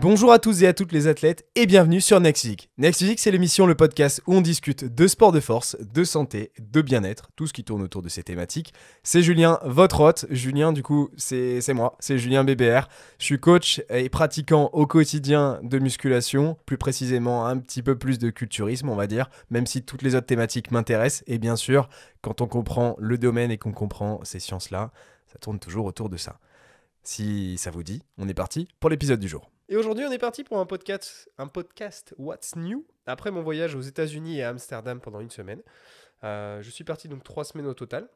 Bonjour à tous et à toutes les athlètes et bienvenue sur Next Physique. Next c'est l'émission, le podcast où on discute de sport de force, de santé, de bien-être, tout ce qui tourne autour de ces thématiques. C'est Julien, votre hôte. Julien, du coup, c'est moi, c'est Julien BBR. Je suis coach et pratiquant au quotidien de musculation, plus précisément un petit peu plus de culturisme, on va dire, même si toutes les autres thématiques m'intéressent. Et bien sûr, quand on comprend le domaine et qu'on comprend ces sciences-là, ça tourne toujours autour de ça. Si ça vous dit, on est parti pour l'épisode du jour. Et aujourd'hui, on est parti pour un podcast, un podcast What's New? Après mon voyage aux États-Unis et à Amsterdam pendant une semaine. Euh, je suis parti donc trois semaines au total.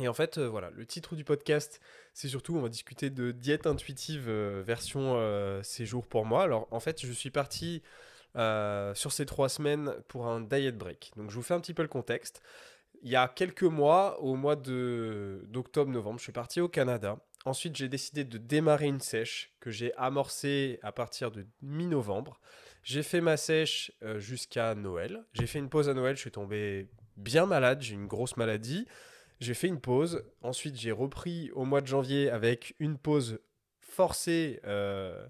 Et en fait, euh, voilà, le titre du podcast, c'est surtout, on va discuter de diète intuitive euh, version séjour pour moi. Alors, en fait, je suis parti sur ces trois semaines pour un diet break. Donc, je vous fais un petit peu le contexte. Il y a quelques mois, au mois d'octobre-novembre, je suis parti au Canada Ensuite, j'ai décidé de démarrer une sèche que j'ai amorcée à partir de mi-novembre. J'ai fait ma sèche euh, jusqu'à Noël. J'ai fait une pause à Noël, je suis tombé bien malade, j'ai une grosse maladie. J'ai fait une pause. Ensuite, j'ai repris au mois de janvier avec une pause forcée, euh,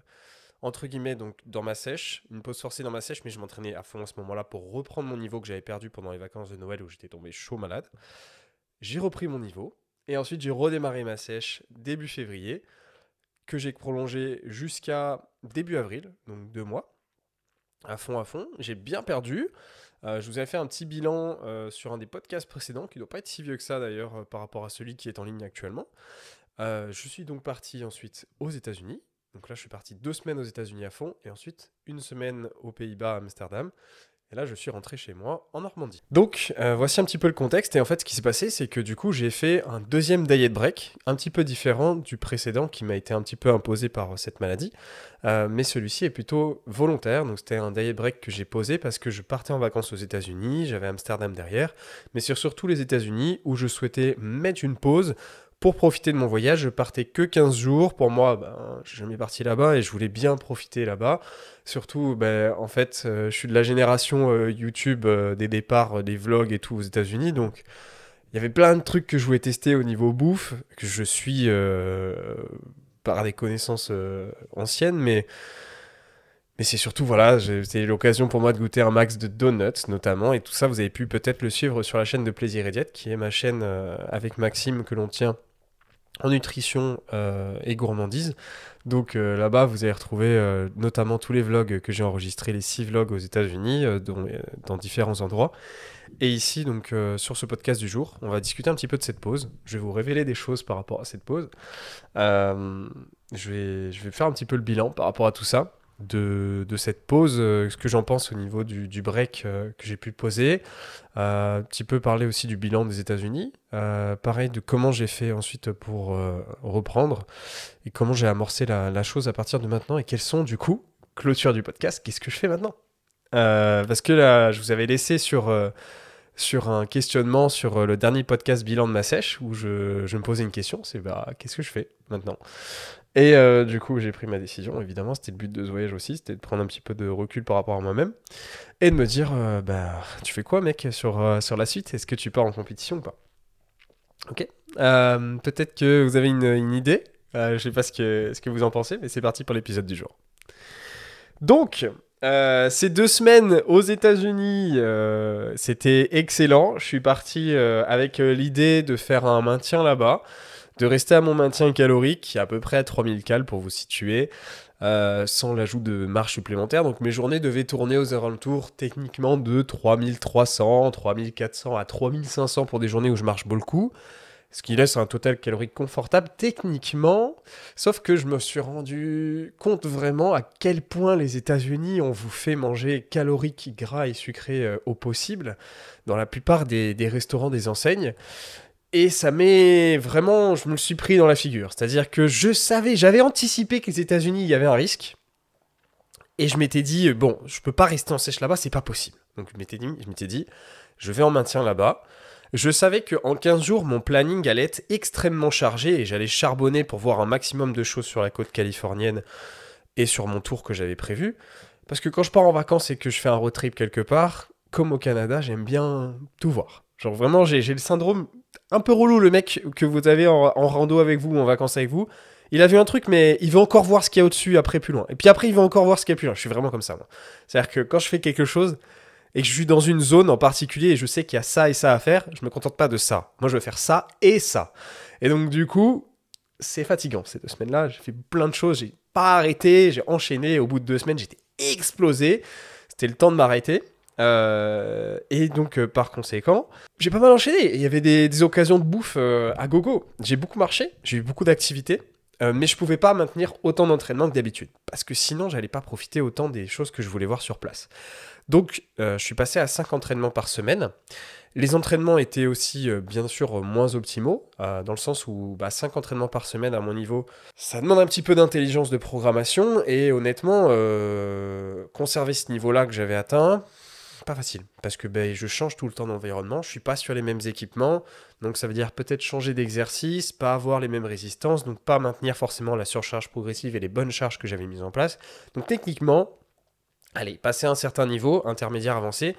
entre guillemets, donc dans ma sèche. Une pause forcée dans ma sèche, mais je m'entraînais à fond à ce moment-là pour reprendre mon niveau que j'avais perdu pendant les vacances de Noël où j'étais tombé chaud malade. J'ai repris mon niveau. Et ensuite, j'ai redémarré ma sèche début février, que j'ai prolongé jusqu'à début avril, donc deux mois, à fond, à fond. J'ai bien perdu. Euh, je vous avais fait un petit bilan euh, sur un des podcasts précédents, qui ne doit pas être si vieux que ça d'ailleurs euh, par rapport à celui qui est en ligne actuellement. je suis donc parti ensuite aux États-Unis. Donc là, je suis parti deux semaines aux États-Unis à fond, et ensuite une semaine aux Pays-Bas, à Amsterdam. Et là, je suis rentré chez moi en Normandie. Donc, euh, voici un petit peu le contexte. Et en fait, ce qui s'est passé, c'est que du coup, j'ai fait un deuxième diet break, un petit peu différent du précédent qui m'a été un petit peu imposé par euh, cette maladie. Euh, mais celui-ci est plutôt volontaire. Donc, c'était un diet break que j'ai posé parce que je partais en vacances aux États-Unis, j'avais Amsterdam derrière, mais sur surtout les États-Unis où je souhaitais mettre une pause pour profiter de mon voyage. Je partais que 15 jours. Pour moi, ben, je suis jamais parti là-bas et je voulais bien profiter là-bas. Surtout, ben, en fait, euh, je suis de la génération euh, YouTube euh, des départs, des vlogs et tout aux États-Unis. Donc, il y avait plein de trucs que je voulais tester au niveau bouffe, que je suis par des connaissances anciennes, mais. Mais c'est surtout, voilà, c'était l'occasion pour moi de goûter un max de donuts, notamment. Et tout ça, vous avez pu peut-être le suivre sur la chaîne de Plaisir et Diète, qui est ma chaîne avec Maxime que l'on tient en nutrition euh, et gourmandise. Donc euh, là-bas, vous allez retrouver euh, notamment tous les vlogs que j'ai enregistrés, les six vlogs aux États-Unis, dans différents endroits. Et ici, donc sur ce podcast du jour, on va discuter un petit peu de cette pause. Je vais vous révéler des choses par rapport à cette pause. je, vais, je vais faire un petit peu le bilan par rapport à tout ça de, cette pause, euh, ce que j'en pense au niveau du, break euh, que j'ai pu poser. Euh, un petit peu parler aussi du bilan des États-Unis. pareil de comment j'ai fait ensuite pour reprendre et comment j'ai amorcé la, chose à partir de maintenant et quels sont du coup, clôture du podcast, qu'est-ce que je fais maintenant? Parce que là, je vous avais laissé sur sur un questionnement sur le dernier podcast bilan de ma sèche où je, je me posais une question, c'est bah qu'est-ce que je fais maintenant? Et euh, du coup, j'ai pris ma décision, évidemment, c'était le but de ce voyage aussi, c'était de prendre un petit peu de recul par rapport à moi-même, et de me dire, euh, bah, tu fais quoi, mec, sur, euh, sur la suite? Est-ce que tu pars en compétition ou pas? Ok. Peut-être que vous avez une, une idée, je sais pas ce que, ce que vous en pensez, mais c'est parti pour l'épisode du jour. Donc, ces deux semaines aux États-Unis, c'était excellent. Je suis parti avec l'idée de faire un maintien là-bas de rester à mon maintien calorique, à peu près à 3000 cales pour vous situer, euh, sans l'ajout de marche supplémentaire. Donc mes journées devaient tourner aux alentours techniquement de 3300, 3400 à 3500 pour des journées où je marche beaucoup. Ce qui laisse un total calorique confortable techniquement, sauf que je me suis rendu compte vraiment à quel point les États-Unis ont vous fait manger calorique, gras et sucré euh, au possible dans la plupart des restaurants, des enseignes. Et ça m'est vraiment, je me le suis pris dans la figure. C'est-à-dire que je savais, j'avais anticipé que les États-Unis, il y avait un risque. Et je m'étais dit, bon, je peux pas rester en sèche là-bas, c'est pas possible. Donc je m'étais dit, je m'étais dit, je vais en maintien là-bas. Je savais qu'en 15 jours, mon planning allait être extrêmement chargé et j'allais charbonner pour voir un maximum de choses sur la côte californienne et sur mon tour que j'avais prévu. Parce que quand je pars en vacances et que je fais un road trip quelque part, comme au Canada, j'aime bien tout voir. Genre vraiment, j'ai le syndrome un peu relou le mec que vous avez en, rando avec vous ou en vacances avec vous. Il a vu un truc, mais il veut encore voir ce qu'il y a au-dessus, après plus loin. Et puis après, il veut encore voir ce qu'il y a plus loin. Je suis vraiment comme ça, moi. C'est-à-dire que quand je fais quelque chose et que je suis dans une zone en particulier et je sais qu'il y a ça et ça à faire, je me contente pas de ça. Moi, je veux faire ça et ça. Et donc, du coup, c'est fatigant ces deux semaines-là. J'ai fait plein de choses, j'ai pas arrêté, j'ai enchaîné. Au bout de deux semaines, j'étais explosé. C'était le temps de m'arrêter. Euh, et donc, euh, par conséquent, j'ai pas mal enchaîné. Il y avait des, occasions de bouffe euh, à gogo. J'ai beaucoup marché, j'ai eu beaucoup d'activités, mais je pouvais pas maintenir autant d'entraînement que d'habitude. Parce que sinon, j'allais pas profiter autant des choses que je voulais voir sur place. Donc, je suis passé à 5 entraînements par semaine. Les entraînements étaient aussi, bien sûr, moins optimaux, dans le sens où bah, 5 entraînements par semaine à mon niveau, ça demande un petit peu d'intelligence de programmation. Et honnêtement, conserver ce niveau-là que j'avais atteint, pas facile parce que ben, je change tout le temps d'environnement, je suis pas sur les mêmes équipements, donc ça veut dire peut-être changer d'exercice, pas avoir les mêmes résistances, donc pas maintenir forcément la surcharge progressive et les bonnes charges que j'avais mises en place. Donc techniquement, allez, passer à un certain niveau, intermédiaire avancé,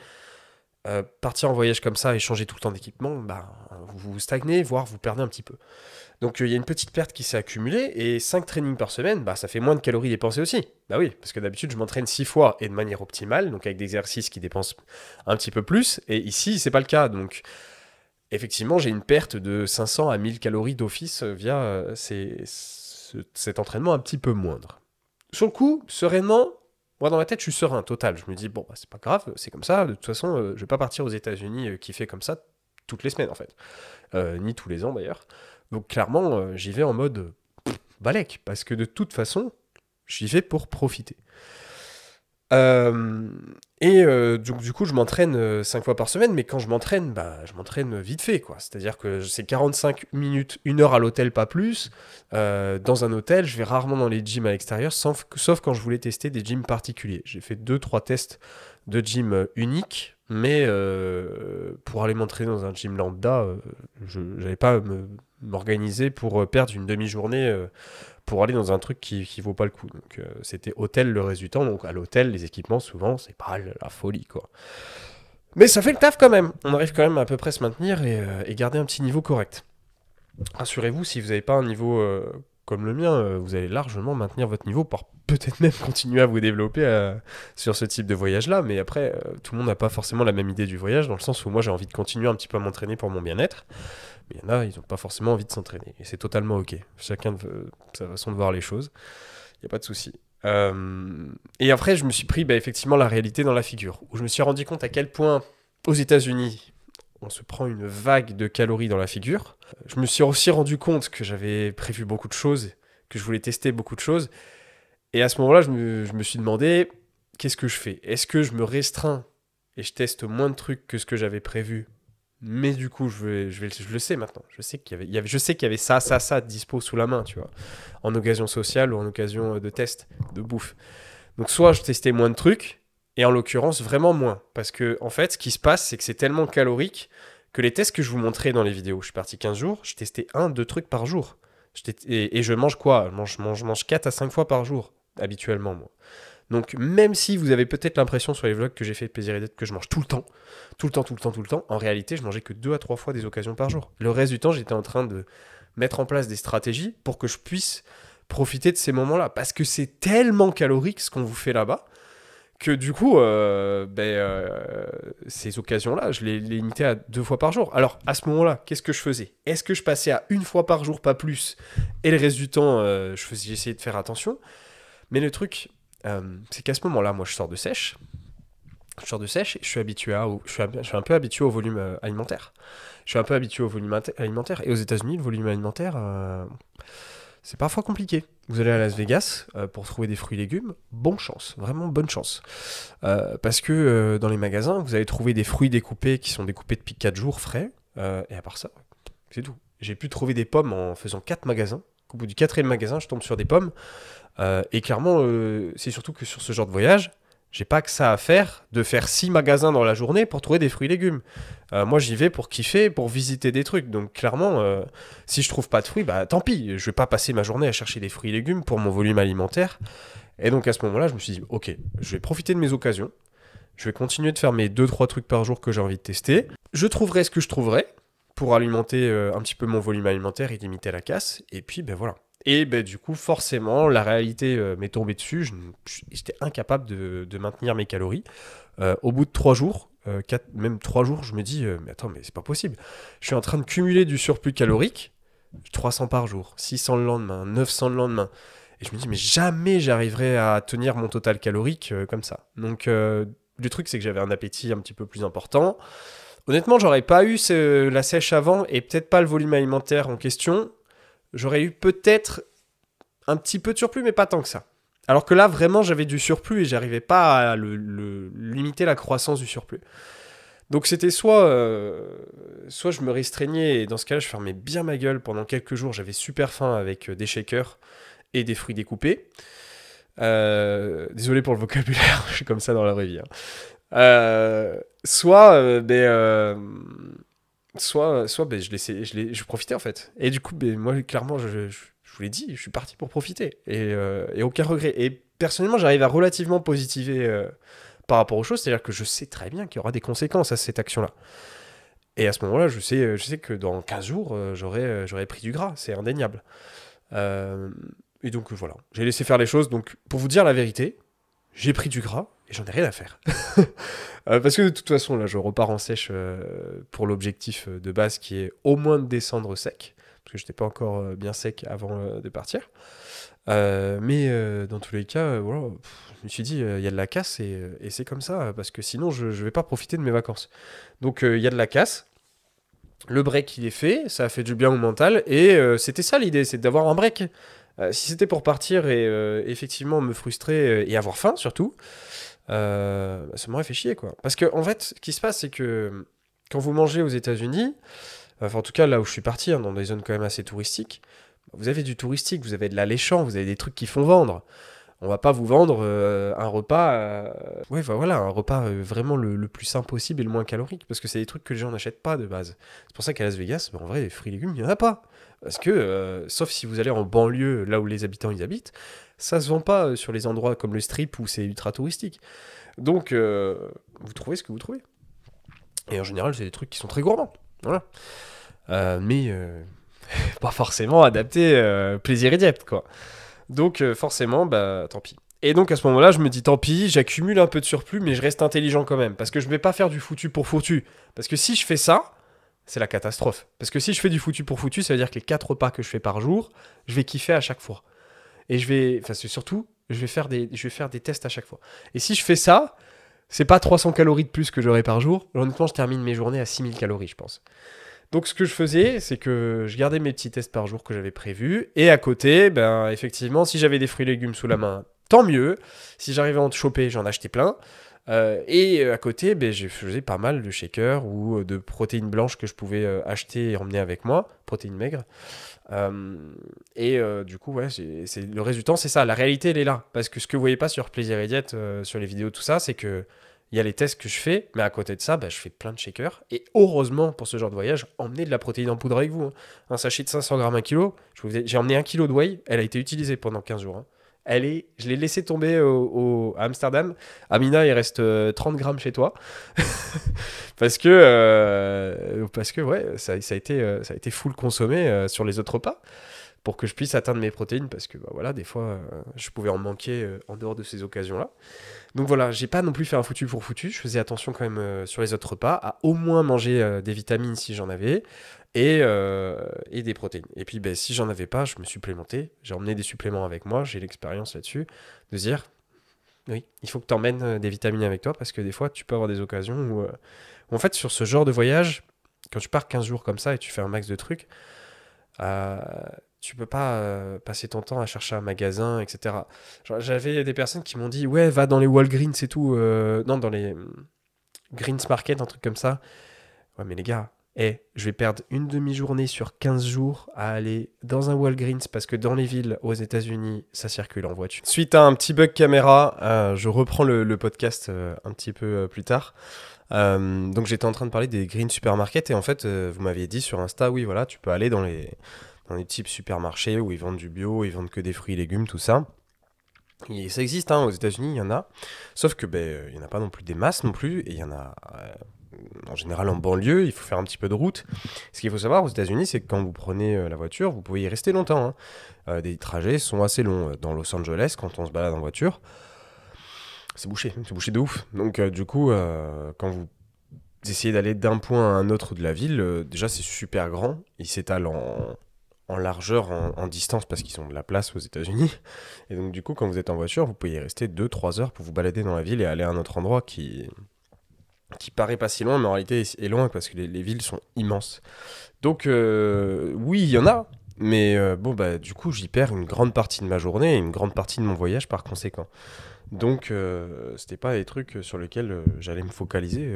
euh, partir en voyage comme ça et changer tout le temps d'équipement, bah, vous stagnez, voire vous perdez un petit peu. Donc euh, il y a une petite perte qui s'est accumulée et 5 trainings par semaine, bah, ça fait moins de calories dépensées aussi. Bah oui, parce que d'habitude je m'entraîne 6 fois et de manière optimale, donc avec des exercices qui dépensent un petit peu plus. Et ici, c'est pas le cas. Donc effectivement, j'ai une perte de 500 à 1000 calories d'office via euh, cet entraînement un petit peu moindre. Sur le coup, sereinement, moi dans ma tête, je suis serein, total. Je me dis, bon, bah, c'est pas grave, c'est comme ça. De toute façon, euh, je vais pas partir aux États-Unis qui fait comme ça toutes les semaines en fait. ni tous les ans d'ailleurs. Donc clairement, euh, j'y vais en mode balèque, parce que de toute façon, j'y vais pour profiter. Euh, et euh, du, coup, je m'entraîne 5 fois par semaine, mais quand je m'entraîne, bah, je m'entraîne vite fait. C'est-à-dire que c'est 45 minutes, 1 heure à l'hôtel, pas plus. dans un hôtel, je vais rarement dans les gyms à l'extérieur, sauf, sauf quand je voulais tester des gyms particuliers. J'ai fait 2-3 tests de gym uniques, mais pour aller m'entraîner dans un gym lambda, je n'avais pas m'organiser pour euh, perdre une demi-journée euh, pour aller dans un truc qui, qui vaut pas le coup. Donc euh, c'était hôtel le résultat. Donc à l'hôtel, les équipements, souvent, c'est pas la folie, quoi. Mais ça fait le taf quand même. On arrive quand même à, peu près se maintenir et, garder un petit niveau correct. Rassurez-vous, si vous n'avez pas un niveau comme le mien, vous allez largement maintenir votre niveau pour peut-être même continuer à vous développer sur ce type de voyage-là. Mais après, tout le monde n'a pas forcément la même idée du voyage, dans le sens où moi j'ai envie de continuer un petit peu à m'entraîner pour mon bien-être. Mais il y en a, ils n'ont pas forcément envie de s'entraîner. Et c'est totalement OK. Chacun veut sa façon de voir les choses. Il n'y a pas de souci. Euh, et après, je me suis pris bah, effectivement la réalité dans la figure, où je me suis rendu compte à quel point aux États-Unis, on se prend une vague de calories dans la figure. Je me suis aussi rendu compte que j'avais prévu beaucoup de choses, que je voulais tester beaucoup de choses. Et à ce moment-là, je me, suis demandé, qu'est-ce que je fais? Est-ce que je me restreins et je teste moins de trucs que ce que j'avais prévu? Mais du coup, je, je, le sais maintenant. Je sais qu'il y, je sais qu'il y avait ça, ça, ça dispo sous la main, tu vois, en occasion sociale ou en occasion de test, de bouffe. Donc, soit je testais moins de trucs, et en l'occurrence, vraiment moins. Parce que, en fait, ce qui se passe, c'est que c'est tellement calorique que les tests que je vous montrais dans les vidéos, je suis parti 15 jours, je testais un, deux trucs par jour. Et, je mange quoi? Je mange, mange, mange 4 à 5 fois par jour, habituellement, moi. Donc même si vous avez peut-être l'impression sur les vlogs que j'ai fait plaisir et d'être que je mange tout le temps, tout le temps, tout le temps, tout le temps, en réalité je mangeais que deux à trois fois des occasions par jour. Le reste du temps j'étais en train de mettre en place des stratégies pour que je puisse profiter de ces moments-là. Parce que c'est tellement calorique ce qu'on vous fait là-bas que du coup, euh, ben, euh, ces occasions-là, je les limitais à deux fois par jour. Alors, à ce moment-là, qu'est-ce que je faisais? Est-ce que je passais à une fois par jour, pas plus, et le reste du temps, euh, je j'essayais de faire attention? Mais le truc, c'est qu'à ce moment-là, moi, je sors de sèche. Je sors de sèche et je suis habitué à, je suis, un peu habitué au volume alimentaire. Je suis un peu habitué au volume alimentaire. Et aux États-Unis, le volume alimentaire, c'est parfois compliqué. Vous allez à Las Vegas pour trouver des fruits et légumes, bonne chance, vraiment bonne chance. parce que dans les magasins, vous allez trouver des fruits découpés qui sont découpés depuis 4 jours frais. et à part ça, c'est tout. J'ai pu trouver des pommes en faisant 4 magasins. Au bout du quatrième magasin, je tombe sur des pommes euh, et clairement, euh, c'est surtout que sur ce genre de voyage, j'ai pas que ça à faire de faire six magasins dans la journée pour trouver des fruits et légumes. Euh, moi, j'y vais pour kiffer, pour visiter des trucs. Donc, clairement, si je trouve pas de fruits, bah tant pis. Je vais pas passer ma journée à chercher des fruits et légumes pour mon volume alimentaire. Et donc, à ce moment-là, je me suis dit, ok, je vais profiter de mes occasions. Je vais continuer de faire mes 2-3 trucs par jour que j'ai envie de tester. Je trouverai ce que je trouverai pour alimenter un petit peu mon volume alimentaire et limiter la casse. Et puis, ben voilà. Et ben, du coup, forcément, la réalité euh, m'est tombée dessus. J'étais incapable de, maintenir mes calories. Euh, au bout de trois jours, euh, même trois jours, je me dis, mais attends, mais c'est pas possible. Je suis en train de cumuler du surplus calorique, 300 par jour, 600 le lendemain, 900 le lendemain. Et je me dis, mais jamais j'arriverai à tenir mon total calorique comme ça. Donc, le truc, c'est que j'avais un appétit un petit peu plus important. Honnêtement, j'aurais pas eu la sèche avant et peut-être pas le volume alimentaire en question. J'aurais eu peut-être un petit peu de surplus, mais pas tant que ça. Alors que là, vraiment, j'avais du surplus et j'arrivais pas à limiter la croissance du surplus. Donc c'était soit, euh, soit je me restreignais et dans ce cas-là, je fermais bien ma gueule pendant quelques jours. J'avais super faim avec euh, des shakers et des fruits découpés. Euh, désolé pour le vocabulaire, je suis comme ça dans la vraie vie. hein. Soit, ben, soit, soit ben, je, je, je profitais en fait. Et du coup, ben, moi, clairement, je, je, vous l'ai dit, je suis parti pour profiter. Et, euh, et aucun regret. Et personnellement, j'arrive à relativement positiver euh, par rapport aux choses. C'est-à-dire que je sais très bien qu'il y aura des conséquences à cette action-là. Et à ce moment-là, je sais, je sais que dans 15 jours, euh, j'aurais pris du gras. C'est indéniable. Et donc voilà, j'ai laissé faire les choses. Donc pour vous dire la vérité, j'ai pris du gras et j'en ai rien à faire. Euh, parce que de toute façon, là, je repars en sèche euh, pour l'objectif euh, de base qui est au moins de descendre sec. Parce que je n'étais pas encore bien sec avant de partir. Mais dans tous les cas, je me suis dit, il y a de la casse et, et c'est comme ça, parce que sinon, je ne vais pas profiter de mes vacances. Donc, il y a de la casse. Le break, il est fait, ça a fait du bien au mental, et c'était ça l'idée, c'est d'avoir un break. Si c'était pour partir et effectivement me frustrer et avoir faim surtout, euh, ça m'aurait fait chier quoi. Parce que en fait, ce qui se passe, c'est que quand vous mangez aux États-Unis, enfin en tout cas là où je suis parti, hein, dans des zones quand même assez touristiques, vous avez du touristique, vous avez de l'alléchant, vous avez des trucs qui font vendre. On va pas vous vendre euh, un repas, euh, ouais, bah voilà, un repas euh, vraiment le, plus sain possible et le moins calorique, parce que c'est des trucs que les gens n'achètent pas de base. C'est pour ça qu'à Las Vegas, bah, en vrai, fruits et légumes, il y en a pas. Parce que, euh, sauf si vous allez en banlieue, là où les habitants ils habitent, ça se vend pas euh, sur les endroits comme le strip où c'est ultra touristique. Donc, euh, vous trouvez ce que vous trouvez. Et en général, c'est des trucs qui sont très gourmands. Voilà. Mais pas forcément adaptés euh, plaisir et diète, quoi. Donc, forcément, bah, tant pis. Et donc, à ce moment-là, je me dis, tant pis, j'accumule un peu de surplus, mais je reste intelligent quand même. Parce que je vais pas faire du foutu pour foutu. Parce que si je fais ça, c'est la catastrophe. Parce que si je fais du foutu pour foutu, ça veut dire que les 4 repas que je fais par jour, je vais kiffer à chaque fois. Et je vais, enfin, surtout, je vais faire des, je vais faire des tests à chaque fois. Et si je fais ça, c'est pas 300 calories de plus que j'aurai par jour. Honnêtement, je termine mes journées à 6000 calories, je pense. Donc, ce que je faisais, c'est que je gardais mes petits tests par jour que j'avais prévus. Et à côté, ben, effectivement, si j'avais des fruits et légumes sous la main, tant mieux. Si j'arrivais à en choper, j'en achetais plein. Euh, et euh, à côté, ben, je faisais pas mal de shakers ou euh, de protéines blanches que je pouvais acheter et emmener avec moi, protéines maigres. Et du coup, c'est le résultat, c'est ça. La réalité, elle est là. Parce que ce que vous voyez pas sur Plaisir et Diète, sur les vidéos, tout ça, c'est que il y a les tests que je fais, mais à côté de ça, bah, je fais plein de shakers. Et heureusement, pour ce genre de voyage, emmenez de la protéine en poudre avec vous. hein. Un sachet de 500 grammes, 1 kg. J'ai emmené 1 kg de whey. Elle a été utilisée pendant 15 jours. hein. Elle est, je l'ai laissé tomber au, à Amsterdam. Amina, il reste euh, 30 grammes chez toi. parce que, euh, parce que ouais, ça, a été, euh, ça a été full consommé euh, sur les autres repas pour que je puisse atteindre mes protéines parce que bah, voilà, des fois, euh, je pouvais en manquer euh, en dehors de ces occasions-là. Donc voilà, j'ai pas non plus fait un foutu pour foutu. Je faisais attention quand même euh, sur les autres repas à au moins manger euh, des vitamines si j'en avais et, euh, et des protéines. Et puis ben, si j'en avais pas, je me supplémentais. J'ai emmené des suppléments avec moi. J'ai l'expérience là-dessus de dire oui, il faut que tu emmènes des vitamines avec toi parce que des fois tu peux avoir des occasions où, euh, en fait sur ce genre de voyage, quand tu pars 15 jours comme ça et tu fais un max de trucs, euh, tu peux pas euh, passer ton temps à chercher un magasin, etc. J'avais des personnes qui m'ont dit ouais va dans les Walgreens et tout, euh, non dans les hum, Greens Market, un truc comme ça. Ouais mais les gars, eh, je vais perdre une demi-journée sur 15 jours à aller dans un Walgreens parce que dans les villes aux États-Unis, ça circule en voiture. Suite à un petit bug caméra, euh, je reprends le, podcast euh, un petit peu euh, plus tard. Donc j'étais en train de parler des Green Supermarket et en fait, vous m'aviez dit sur Insta, oui, voilà, tu peux aller dans les, dans les types supermarchés où ils vendent du bio, ils vendent que des fruits et légumes, tout ça. Et ça existe, hein, aux États-Unis, il y en a. Sauf que ben, il n'y en a pas non plus des masses non plus, et il y en a. euh, en général en banlieue, il faut faire un petit peu de route. Ce qu'il faut savoir aux États-Unis, c'est que quand vous prenez euh, la voiture, vous pouvez y rester longtemps. hein. Euh, des trajets sont assez longs. Dans Los Angeles, quand on se balade en voiture, c'est bouché, c'est bouché de ouf. Donc euh, du coup, euh, quand vous essayez d'aller d'un point à un autre de la ville, euh, déjà c'est super grand. Il s'étale en, en largeur, en, en distance, parce qu'ils ont de la place aux États-Unis. Et donc du coup, quand vous êtes en voiture, vous pouvez y rester 2-3 heures pour vous balader dans la ville et aller à un autre endroit qui qui paraît pas si loin, mais en réalité est loin parce que les, les villes sont immenses. Donc euh, oui, il y en a, mais euh, bon bah du coup j'y perds une grande partie de ma journée et une grande partie de mon voyage par conséquent. Donc euh, c'était pas des trucs sur lesquels euh, j'allais me focaliser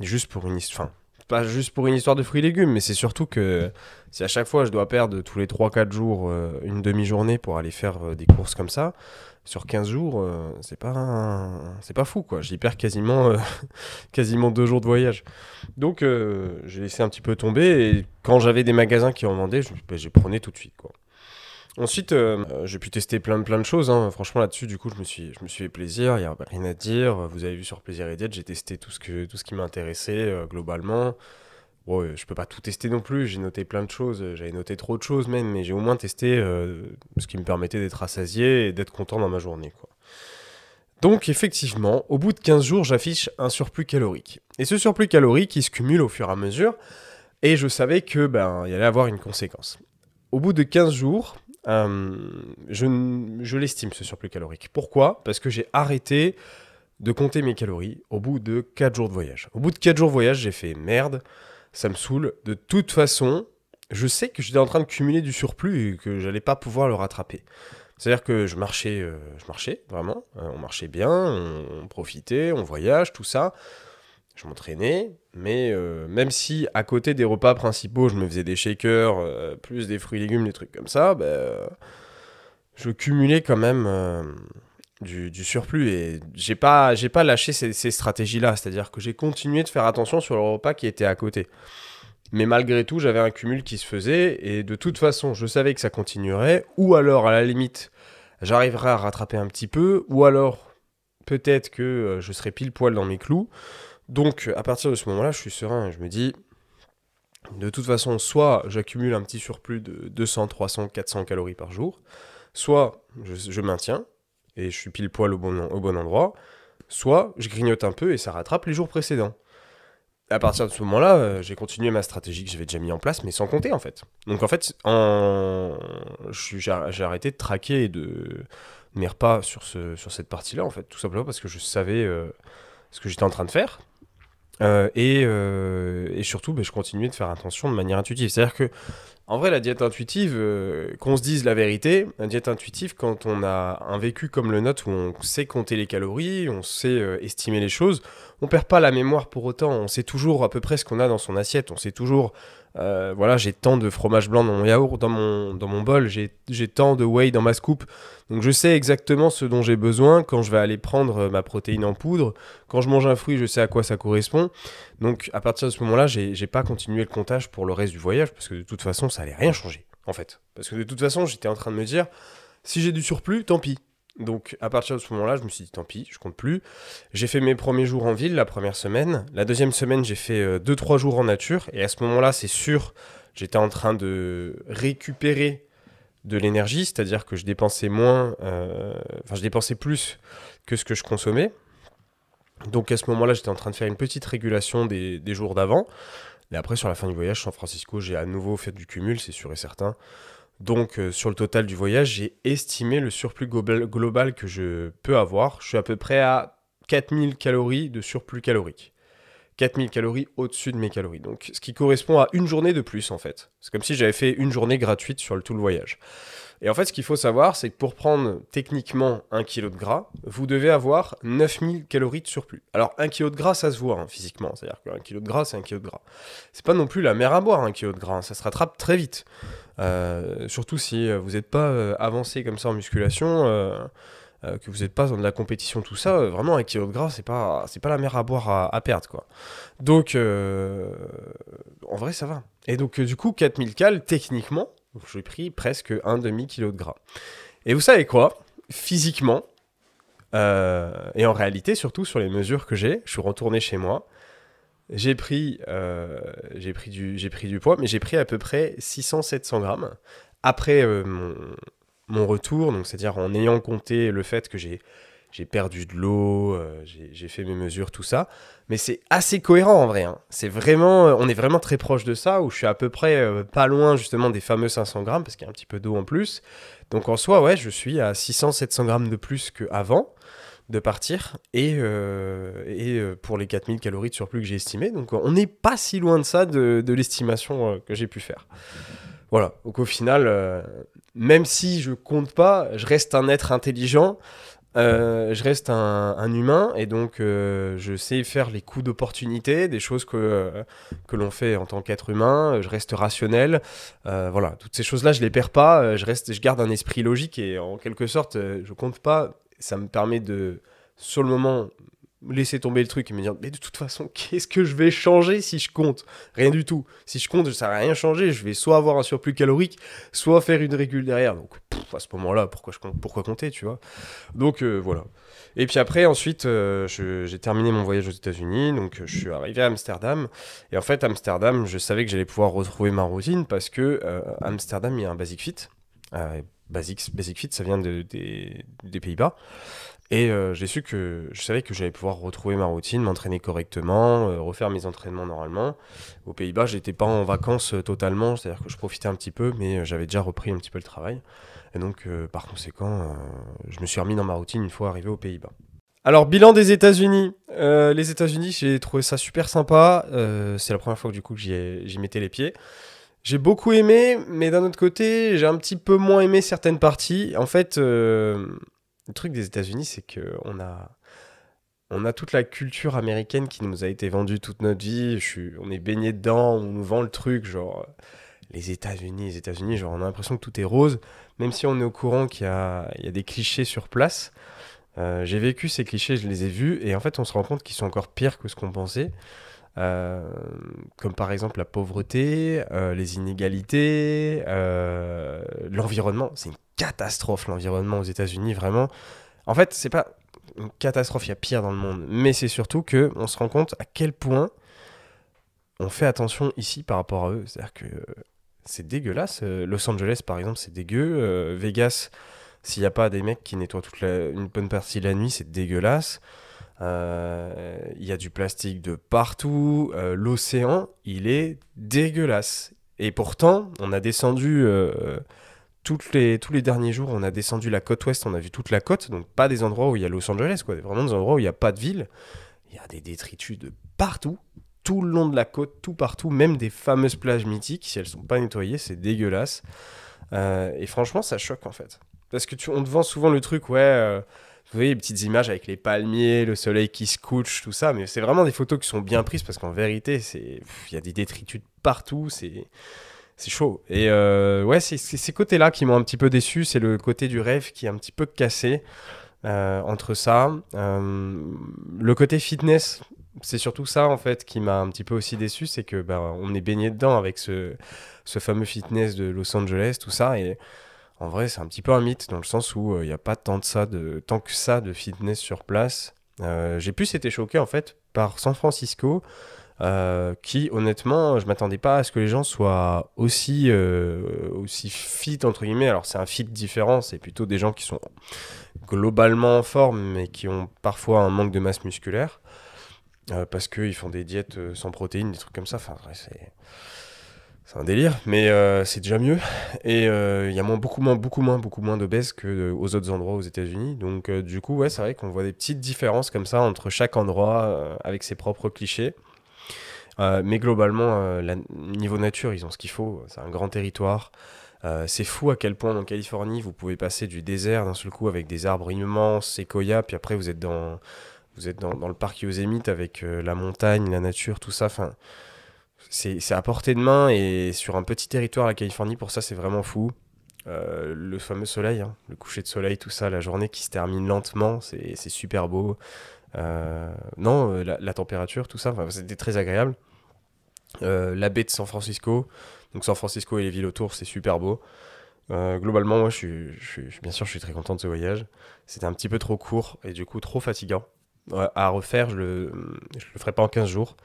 juste pour une histoire. Pas juste pour une histoire de fruits et légumes, mais c'est surtout que si à chaque fois je dois perdre tous les 3-4 jours euh, une demi-journée pour aller faire euh, des courses comme ça, sur 15 jours, euh, c'est pas, c'est pas fou quoi. J'y perds quasiment, quasiment deux jours de voyage. Donc j'ai laissé un petit peu tomber et quand j'avais des magasins qui en vendaient, je, ben, prenais tout de suite quoi. Ensuite, euh, euh, j'ai pu tester plein de, plein de choses. hein. Franchement, là-dessus, du coup, je me suis, je me suis fait plaisir. Il n'y a rien à dire. Vous avez vu sur Plaisir et Diète, j'ai testé tout ce, que, tout ce qui m'intéressait euh, globalement. Bon, je peux pas tout tester non plus. J'ai noté plein de choses. J'avais noté trop de choses même, mais j'ai au moins testé ce qui me permettait d'être rassasié et d'être content dans ma journée. Donc, effectivement, au bout de 15 jours, j'affiche un surplus calorique. Et ce surplus calorique, il se cumule au fur et à mesure. Et je savais que ben, il allait avoir une conséquence. Au bout de 15 jours, euh, je, l'estime ce surplus calorique. Pourquoi? Parce que j'ai arrêté de compter mes calories au bout de 4 jours de voyage. Au bout de 4 jours de voyage, j'ai fait merde, ça me saoule. De toute façon, je sais que j'étais en train de cumuler du surplus et que j'allais pas pouvoir le rattraper. C'est-à-dire que je marchais, euh, je marchais vraiment, euh, on marchait bien, on profitait, on voyage, tout ça. Je m'entraînais, mais euh, même si à côté des repas principaux, je me faisais des shakers, euh, plus des fruits et légumes, des trucs comme ça, euh, je cumulais quand même euh, du, surplus et j'ai pas, j'ai pas lâché ces, ces stratégies-là. C'est-à-dire que j'ai continué de faire attention sur le repas qui était à côté. Mais malgré tout, j'avais un cumul qui se faisait et de toute façon, je savais que ça continuerait, ou alors à la limite, j'arriverai à rattraper un petit peu, ou alors peut-être que je serai pile poil dans mes clous. Donc à partir de ce moment-là, je suis serein je me dis, de toute façon, soit j'accumule un petit surplus de 200, 300, 400 calories par jour, soit je, maintiens et je suis pile poil au bon, endroit, soit je grignote un peu et ça rattrape les jours précédents. À partir de ce moment-là, euh, j'ai continué ma stratégie que j'avais déjà mis en place, mais sans compter en fait. Donc en fait, j'ai arrêté de traquer et de mes repas sur cette partie-là, en fait, tout simplement parce que je savais euh, ce que j'étais en train de faire. Euh, et, euh, et surtout, ben, je continuais de faire attention de manière intuitive. C'est-à-dire que, en vrai, la diète intuitive, euh, qu'on se dise la vérité, la diète intuitive, quand on a un vécu comme le nôtre où on sait compter les calories, on sait estimer les choses, on perd pas la mémoire pour autant. On sait toujours à peu près ce qu'on a dans son assiette. On sait toujours, euh, voilà, j'ai tant de fromage blanc dans mon yaourt, dans mon, dans mon bol, j'ai tant de whey dans ma scoop. Donc je sais exactement ce dont j'ai besoin quand je vais aller prendre euh, ma protéine en poudre. Quand je mange un fruit, je sais à quoi ça correspond. Donc à partir de ce moment-là, j'ai pas continué le comptage pour le reste du voyage parce que de toute façon, ça allait rien changer en fait. Parce que de toute façon, j'étais en train de me dire, si j'ai du surplus, tant pis. Donc à partir de ce moment-là, je me suis dit tant pis, je compte plus. J'ai fait mes premiers jours en ville la première semaine. La deuxième semaine, j'ai fait 2-3 jours en nature. Et à ce moment-là, c'est sûr, j'étais en train de récupérer de l'énergie, c'est-à-dire que je dépensais moins, euh, je dépensais plus que ce que je consommais. Donc à ce moment-là, j'étais en train de faire une petite régulation des, des jours d'avant. Et après, sur la fin du voyage, San Francisco, j'ai à nouveau fait du cumul, c'est sûr et certain. Donc euh, sur le total du voyage, j'ai estimé le surplus global, que je peux avoir. Je suis à peu près à 4000 calories de surplus calorique. 4000 calories au-dessus de mes calories. Donc ce qui correspond à une journée de plus en fait. C'est comme si j'avais fait une journée gratuite sur le tout le voyage. Et en fait, ce qu'il faut savoir, c'est que pour prendre techniquement un kilo de gras, vous devez avoir 9000 calories de surplus. Alors, un kilo de gras, ça se voit hein, physiquement. C'est-à-dire qu'un kilo de gras, c'est un kilo de gras. C'est pas non plus la mer à boire, un kilo de gras. hein. Ça se rattrape très vite. Euh, surtout si euh, vous n'êtes pas euh, avancé comme ça en musculation, que vous n'êtes pas dans de la compétition, tout ça. vraiment, un kilo de gras, c'est pas, c'est pas la mer à boire à, à perdre, quoi. Donc, en vrai, ça va. Et donc, du coup, 4000 cales, techniquement, j'ai pris presque un demi-kilo de gras. Et vous savez quoi? Physiquement, euh, et en réalité, surtout sur les mesures que j'ai, je suis retourné chez moi. j'ai pris, euh, pris, du, poids, mais j'ai pris à peu près 600-700 grammes après euh, mon, retour, c'est-à-dire en ayant compté le fait que j'ai j'ai perdu de l'eau, euh, j'ai fait mes mesures, tout ça. Mais c'est assez cohérent en vrai. hein. C'est vraiment, euh, on est vraiment très proche de ça, où je suis à peu près euh, pas loin justement des fameux 500 grammes, parce qu'il y a un petit peu d'eau en plus. Donc en soi, ouais, je suis à 600-700 grammes de plus qu'avant de partir, et, et pour les 4000 calories de surplus que j'ai estimé. Donc on n'est pas si loin de ça, de, de l'estimation que j'ai pu faire. Voilà, donc au final, même si je compte pas, je reste un être intelligent, euh, je reste un, humain et donc euh, je sais faire les coups d'opportunité, des choses que, euh, que l'on fait en tant qu'être humain. Je reste rationnel. Voilà, toutes ces choses-là, je les perds pas. Je reste, je garde un esprit logique et en quelque sorte, je compte pas. Ça me permet de, sur le moment, laisser tomber le truc et me dire, mais de toute façon, qu'est-ce que je vais changer si je compte? Rien du tout. Si je compte, ça va rien changer. Je vais soit avoir un surplus calorique, soit faire une régule derrière. Donc, à ce moment-là, pourquoi, pourquoi compter, tu vois Donc, euh, voilà. Et puis après, ensuite, euh, j'ai terminé mon voyage aux États-Unis. Donc, je suis arrivé à Amsterdam. Et en fait, Amsterdam, je savais que j'allais pouvoir retrouver ma routine parce que euh, Amsterdam, il y a un Basic Fit. Basic, Basic Fit, ça vient de- des, Pays-Bas. Et j'ai su que je savais que j'allais pouvoir retrouver ma routine, m'entraîner correctement, refaire mes entraînements normalement. Aux Pays-Bas, j'étais pas en vacances totalement, c'est-à-dire que je profitais un petit peu, mais j'avais déjà repris un petit peu le travail. Et donc, euh, par conséquent, euh, je me suis remis dans ma routine une fois arrivé aux Pays-Bas. Alors, bilan des États-Unis. Euh, les États-Unis, j'ai trouvé ça super sympa. C'est la première fois que, du coup j'y ai- j'y mettais les pieds. J'ai beaucoup aimé, mais d'un autre côté, j'ai un petit peu moins aimé certaines parties. En fait, le truc des États-Unis, c'est que on a, on a toute la culture américaine qui nous a été vendue toute notre vie. Je suis, on est baigné dedans, on nous vend le truc, genre les États-Unis, les États-Unis, genre on a l'impression que tout est rose, même si on est au courant qu'il y a, des clichés sur place. Euh, j'ai vécu ces clichés, je les ai vus, et en fait, on se rend compte qu'ils sont encore pires que ce qu'on pensait. Euh, comme par exemple la pauvreté, euh, les inégalités, l'environnement. C'est une catastrophe l'environnement aux États-Unis, vraiment. En fait, c'est pas une catastrophe, il y a pire dans le monde, mais c'est surtout que on se rend compte à quel point on fait attention ici par rapport à eux. C'est-à-dire que c'est dégueulasse. Euh, Los Angeles, par exemple, c'est dégueu. Euh, Vegas, s'il n'y a pas des mecs qui nettoient toute une bonne partie de la nuit, c'est dégueulasse. Euh, Il y a du plastique de partout. L'océan, il est dégueulasse. Et pourtant, on a descendu tous les derniers jours, on a descendu la côte ouest, on a vu toute la côte, donc pas des endroits où il y a Los Angeles, quoi, vraiment des endroits où il n'y a pas de ville. Il y a des détritus de partout, tout le long de la côte, tout partout, même des fameuses plages mythiques, si elles sont pas nettoyées, c'est dégueulasse. Euh, et franchement, ça choque en fait. Parce que tu, on te vend souvent le truc, ouais, euh, vous voyez les petites images avec les palmiers, le soleil qui se couche, tout ça, mais c'est vraiment des photos qui sont bien prises parce qu'en vérité, il y a des détritus partout, c'est, c'est chaud. Et euh, ouais, c'est ces côtés-là qui m'ont un petit peu déçu, c'est le côté du rêve qui est un petit peu cassé entre ça. Le côté fitness, c'est surtout ça en fait qui m'a un petit peu aussi déçu, c'est que bah, on est baigné dedans avec ce, fameux fitness de Los Angeles, tout ça, et en vrai c'est un petit peu un mythe dans le sens où il n'y a pas tant de ça, de, tant que ça de fitness sur place. Euh, J'ai plus été choqué en fait par San Francisco. euh, qui honnêtement, je m'attendais pas à ce que les gens soient aussi, euh, aussi fit entre guillemets. Alors c'est un fit différent, c'est plutôt des gens qui sont globalement en forme, mais qui ont parfois un manque de masse musculaire. Euh, parce qu'ils font des diètes euh, sans protéines, des trucs comme ça. Enfin, c'est. C'est un délire, mais euh, c'est déjà mieux. Et il y a beaucoup moins, beaucoup moins, beaucoup moins d'obèses que de- aux autres endroits aux États-Unis. Donc, du coup, ouais, c'est vrai qu'on voit des petites différences comme ça entre chaque endroit avec ses propres clichés. Mais globalement, la- niveau nature, ils ont ce qu'il faut. C'est un grand territoire. C'est fou à quel point en Californie, vous pouvez passer du désert d'un seul coup avec des arbres immenses, séquoias, puis après vous êtes dans, vous êtes dans, le parc Yosemite avec euh, la montagne, la nature, tout ça. C'est à portée de main et sur un petit territoire, la Californie, pour ça, c'est vraiment fou. Euh, le fameux soleil, hein, le coucher de soleil, tout ça, la journée qui se termine lentement, c'est super beau. Euh, non, la, température, tout ça, c'était très agréable. La baie de San Francisco, donc San Francisco et les villes autour, c'est super beau. Globalement, moi, je suis- bien sûr, je suis très content de ce voyage. C'était un petit peu trop court et du coup trop fatigant. À refaire, je le, le ferai pas en 15 jours.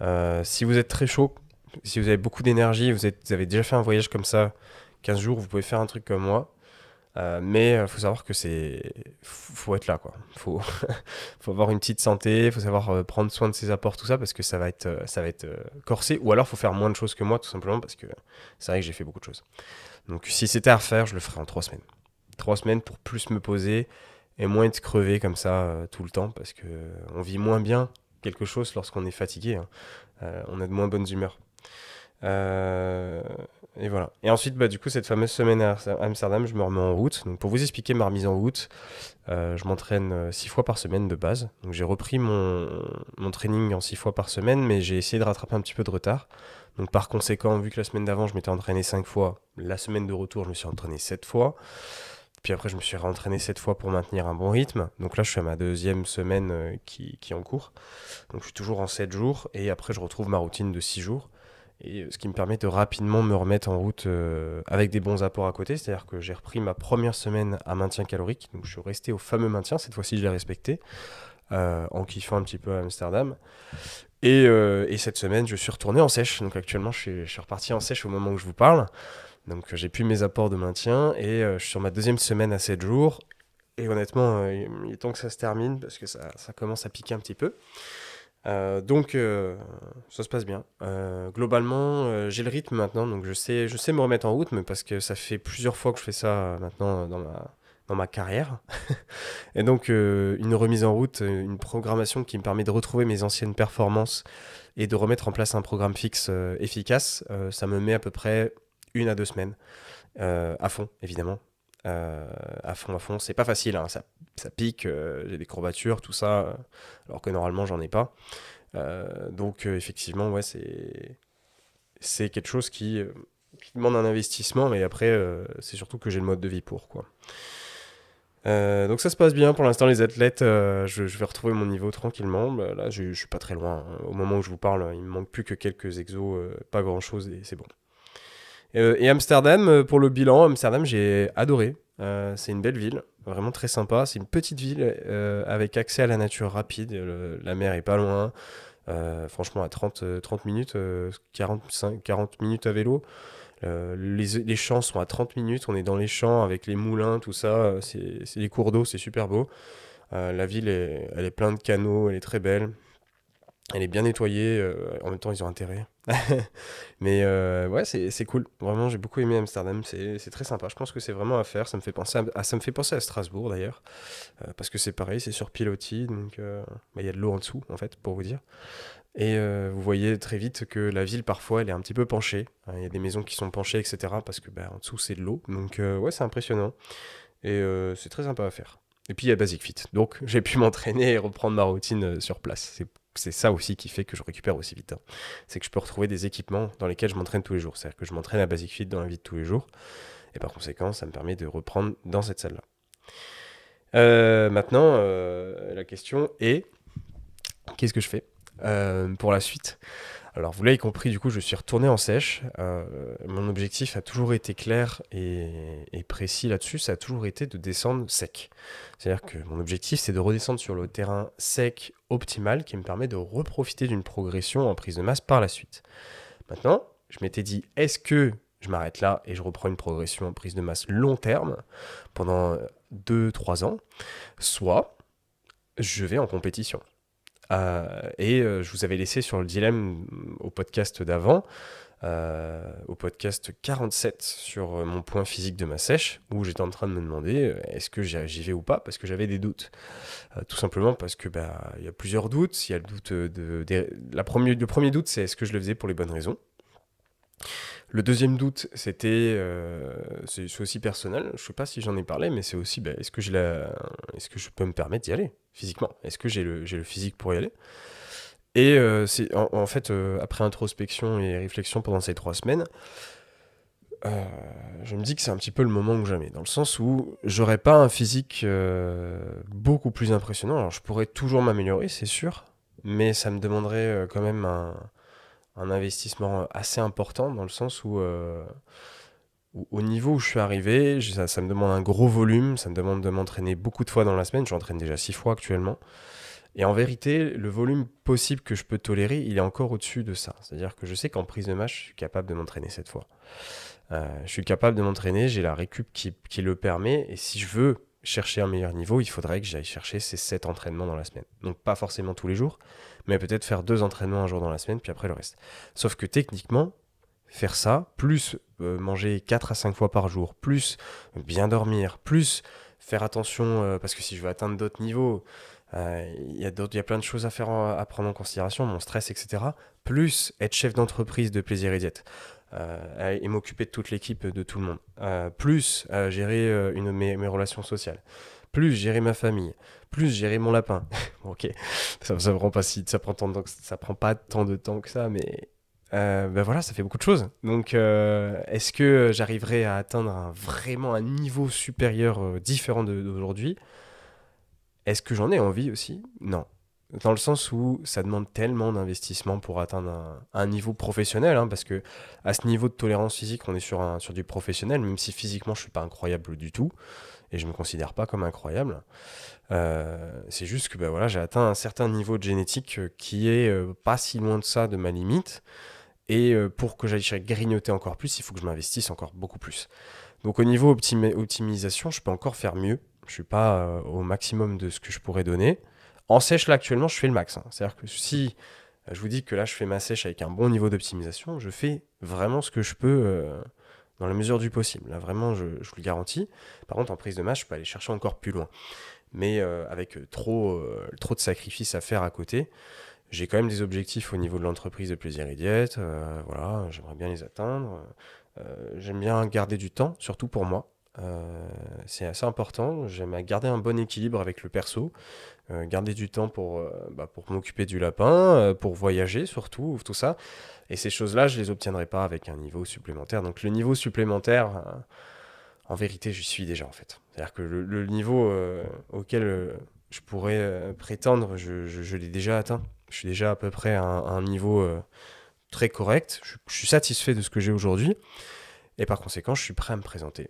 Euh, si vous êtes très chaud, si vous avez beaucoup d'énergie, vous, avez déjà fait un voyage comme ça, 15 jours, vous pouvez faire un truc comme moi. Euh, mais il faut savoir que c'est faut être là quoi. Faut faut avoir une petite santé, faut savoir euh, prendre soin de ses apports tout ça parce que ça va être euh, ça va être euh, corsé ou alors faut faire moins de choses que moi tout simplement parce que c'est vrai que j'ai fait beaucoup de choses. Donc si c'était à refaire, je le ferais en trois semaines. Trois semaines pour plus me poser et moins être crevé comme ça euh, tout le temps parce que on vit moins bien quelque chose lorsqu'on est fatigué. hein. Euh, on a de moins bonnes humeurs. Euh, et voilà. Et ensuite, bah, du coup, cette fameuse semaine à Amsterdam, je me remets en route. Donc, pour vous expliquer ma remise en route, euh, je m'entraîne euh, six fois par semaine de base. Donc, j'ai repris mon, mon training en six fois par semaine, mais j'ai essayé de rattraper un petit peu de retard. Donc, par conséquent, vu que la semaine d'avant, je m'étais entraîné cinq fois, la semaine de retour, je me suis entraîné sept fois. Puis après, je me suis réentraîné sept fois pour maintenir un bon rythme. Donc là, je suis à ma deuxième semaine euh, qui, qui est en cours. Donc, je suis toujours en sept jours. Et après, je retrouve ma routine de six jours. Et euh, ce qui me permet de rapidement me remettre en route euh, avec des bons apports à côté. C'est-à-dire que j'ai repris ma première semaine à maintien calorique. Donc je suis resté au fameux maintien. Cette fois-ci, je l'ai respecté. en kiffant un petit peu à Amsterdam. Et, et cette semaine, je suis retourné en sèche. Donc actuellement, je suis, je suis reparti en sèche au moment où je vous parle. Donc euh, j'ai plus mes apports de maintien. Et euh, je suis sur ma deuxième semaine à 7 jours. Et honnêtement, euh, il est temps que ça se termine parce que ça, ça commence à piquer un petit peu. Donc ça se passe bien. Globalement, j'ai le rythme maintenant, donc je sais, je sais me remettre en route, mais parce que ça fait plusieurs fois que je fais ça maintenant dans ma, dans ma carrière. Et donc une remise en route, une programmation qui me permet de retrouver mes anciennes performances et de remettre en place un programme fixe efficace, ça me met à peu près une à deux semaines euh, à fond, évidemment. Euh, à fond, à fond, c'est pas facile, hein, ça, ça pique, euh, j'ai des courbatures, tout ça, alors que normalement j'en ai pas. Donc effectivement, ouais, c'est c'est quelque chose qui, demande un investissement, mais après c'est surtout que j'ai le mode de vie pour quoi. Donc ça se passe bien pour l'instant les athlètes, je, vais retrouver mon niveau tranquillement. Bah, là je, je suis pas très loin. hein. Au moment où je vous parle, il me manque plus que quelques exos, pas grand chose et c'est bon. Euh, et Amsterdam, euh, pour le bilan, Amsterdam j'ai adoré. Euh, c'est une belle ville, vraiment très sympa. C'est une petite ville avec accès à la nature rapide. La mer est pas loin. Franchement, à 30, euh, 30 minutes, euh, 45, 40 minutes à vélo. Les, champs sont à 30 minutes. On est dans les champs avec les moulins, tout ça. C'est les cours d'eau, c'est super beau. La ville, est, elle est pleine de canaux, elle est très belle. Elle est bien nettoyée. euh, en même temps, ils ont intérêt. Mais euh, ouais, c'est cool. Vraiment, j'ai beaucoup aimé Amsterdam. C'est très sympa. Je pense que c'est vraiment à faire. Ça me fait penser à, ça me fait penser à Strasbourg d'ailleurs. Euh, parce que c'est pareil, c'est sur pilotis. Donc, bah, il y a de l'eau en dessous, en fait, pour vous dire. Et vous voyez très vite que la ville, parfois, elle est un petit peu penchée. Hein, Il y a des maisons qui sont penchées, etc. Parce que bah, en dessous, c'est de l'eau. Donc, ouais, c'est impressionnant. Et c'est très sympa à faire. Et puis, il y a Basic Fit. Donc, j'ai pu m'entraîner et reprendre ma routine sur place. C'est c'est ça aussi qui fait que je récupère aussi vite. hein. C'est que je peux retrouver des équipements dans lesquels je m'entraîne tous les jours. C'est-à-dire que je m'entraîne à Basic Fit dans la vie de tous les jours. Et par conséquent, ça me permet de reprendre dans cette salle-là. Euh, maintenant, euh, la question est qu'est-ce que je fais euh, pour la suite? Alors, vous l'avez compris, du coup, je suis retourné en sèche. Euh, mon objectif a toujours été clair et, et précis là-dessus. Ça a toujours été de descendre sec. C'est-à-dire que mon objectif, c'est de redescendre sur le terrain sec optimal qui me permet de reprofiter d'une progression en prise de masse par la suite. Maintenant, je m'étais dit, est-ce que je m'arrête là et je reprends une progression en prise de masse long terme pendant 2-3 ans, soit je vais en compétition. Euh, et euh, je vous avais laissé sur le dilemme mm, au podcast d'avant, euh, au podcast 47 sur mon point physique de ma sèche, où j'étais en train de me demander est-ce que j'y vais ou pas, parce que j'avais des doutes. Tout simplement parce que bah, y a plusieurs doutes. Y a le doute de, la premier, le premier doute, c'est est-ce que je le faisais pour les bonnes raisons? Le deuxième doute, c'était, euh, c'est aussi personnel. Je sais pas si j'en ai parlé, mais c'est aussi, bah, est-ce que je peux me permettre d'y aller physiquement? Est-ce que j'ai le, physique pour y aller? Et euh, en, fait euh, après introspection et réflexion pendant ces trois semaines, je me dis que c'est un petit peu le moment ou jamais, dans le sens où j'aurais pas un physique beaucoup plus impressionnant. Alors je pourrais toujours m'améliorer, c'est sûr, mais ça me demanderait quand même un, un investissement assez important dans le sens où, euh, où au niveau où je suis arrivé, ça, me demande un gros volume, ça me demande de m'entraîner beaucoup de fois dans la semaine. J'entraîne déjà six fois actuellement. Et en vérité, le volume possible que je peux tolérer, il est encore au-dessus de ça. C'est-à-dire que je sais qu'en prise de match, je suis capable de m'entraîner cette fois. Euh, je suis capable de m'entraîner, j'ai la récup qui, le permet. Et si je veux chercher un meilleur niveau, il faudrait que j'aille chercher ces 7 entraînements dans la semaine. Donc pas forcément tous les jours, mais peut-être faire deux entraînements un jour dans la semaine, puis après le reste. Sauf que techniquement, faire ça, plus euh, manger 4 à 5 fois par jour, plus bien dormir, plus faire attention, euh, parce que si je veux atteindre d'autres niveaux, euh, il y, a y a plein de choses à, faire à prendre en considération, mon stress, etc. Plus être chef d'entreprise de plaisir et diète. Et m'occuper de toute l'équipe, de tout le monde. plus gérer une, mes, relations sociales. Plus gérer ma famille. Plus gérer mon lapin. ok, ça, ça prend pas si ça prend tant de, ça prend pas tant de temps que ça, mais euh, ben voilà, ça fait beaucoup de choses. Donc, euh, est-ce que j'arriverai à atteindre vraiment un niveau supérieur euh, différent d'aujourd'hui? Est-ce que j'en ai envie aussi? Non. Dans le sens où ça demande tellement d'investissement pour atteindre un, niveau professionnel, hein, parce que à ce niveau de tolérance physique, on est sur, du professionnel, même si physiquement je suis pas incroyable du tout, et je me considère pas comme incroyable. c'est juste que ben voilà, j'ai atteint un certain niveau de génétique qui est pas si loin de ça de ma limite. Et euh, pour que j'aille grignoter encore plus, il faut que je m'investisse encore beaucoup plus. Donc au niveau optimisation, je peux encore faire mieux. Je suis pas euh, au maximum de ce que je pourrais donner. En sèche, là, actuellement, je fais le max. Hein. C'est-à-dire que si euh, je vous dis que là, je fais ma sèche avec un bon niveau d'optimisation, je fais vraiment ce que je peux dans la mesure du possible. Là, vraiment, je, vous le garantis. Par contre, en prise de masse, je peux aller chercher encore plus loin. Mais avec trop, trop de sacrifices à faire à côté, j'ai quand même des objectifs au niveau de l'entreprise de plaisir et diète. Euh, voilà, j'aimerais bien les atteindre. Euh, j'aime bien garder du temps, surtout pour moi. Euh, c'est assez important. J'aime garder un bon équilibre avec le perso, garder du temps pour, bah, pour m'occuper du lapin, pour voyager surtout, tout ça. Et ces choses-là, je les obtiendrai pas avec un niveau supplémentaire. Donc le niveau supplémentaire, en vérité, je suis déjà en fait. C'est-à-dire que le, niveau auquel je pourrais prétendre, je, je l'ai déjà atteint. Je suis déjà à peu près à un, niveau euh, très correct. Je, suis satisfait de ce que j'ai aujourd'hui. Et par conséquent, je suis prêt à me présenter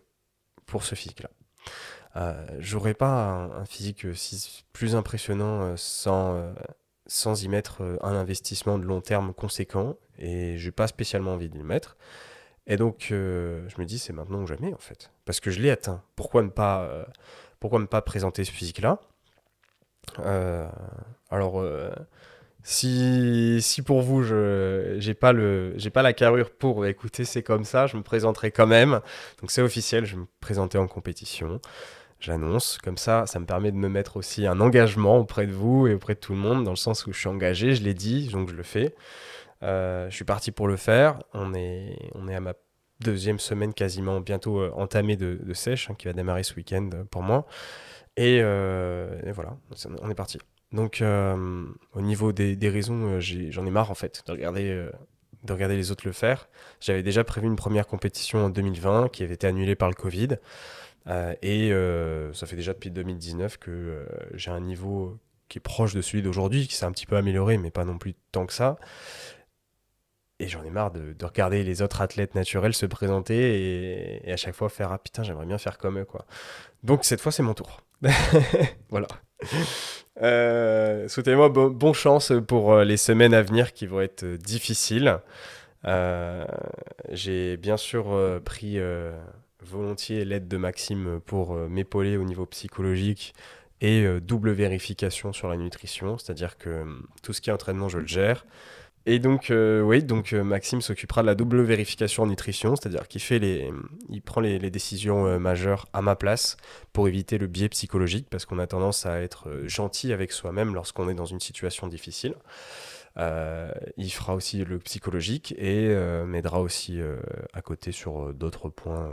pour ce physique-là. Euh, J'aurais pas un, physique plus impressionnant euh, sans, euh, sans y mettre un investissement de long terme conséquent. Et j'ai pas spécialement envie de le mettre. Et donc, je me dis, c'est maintenant ou jamais, en fait. Parce que je l'ai atteint. Pourquoi ne pas, pourquoi ne pas présenter ce physique-là? Alors, si, si pour vous, je j'ai pas pas la carrure pour écouter, c'est comme ça, je me présenterai quand même. Donc c'est officiel, je vais me présenter en compétition. J'annonce, comme ça, ça me permet de me mettre aussi un engagement auprès de vous et auprès de tout le monde, dans le sens où je suis engagé, je l'ai dit, donc je le fais. Euh, je suis parti pour le faire. On est, on est à ma deuxième semaine quasiment, bientôt euh, entamée de, sèche, hein, qui va démarrer ce week-end pour moi. Euh, et voilà, on est parti. Donc, euh, au niveau des, raisons, euh, j'en ai, marre en fait de regarder, euh, de regarder les autres le faire. J'avais déjà prévu une première compétition en 2020 qui avait été annulée par le Covid. et ça fait déjà depuis 2019 que j'ai un niveau qui est proche de celui d'aujourd'hui, qui s'est un petit peu amélioré, mais pas non plus tant que ça. Et j'en ai marre de, regarder les autres athlètes naturels se présenter et, et à chaque fois faire Ah putain, j'aimerais bien faire comme eux. Quoi. Donc cette fois, c'est mon tour. voilà. Euh, souhaitez-moi bon, chance pour euh, les semaines à venir qui vont être euh, difficiles. J'ai bien sûr pris volontiers l'aide de Maxime pour m'épauler au niveau psychologique et double vérification sur la nutrition, c'est-à-dire que tout ce qui est entraînement, je le gère. Et donc, euh, oui, donc euh, Maxime s'occupera de la double vérification en nutrition, c'est-à-dire qu'il fait les, il prend les, décisions euh, majeures à ma place pour éviter le biais psychologique, parce qu'on a tendance à être gentil avec soi-même lorsqu'on est dans une situation difficile. il fera aussi le psychologique et m'aidera aussi à côté sur d'autres points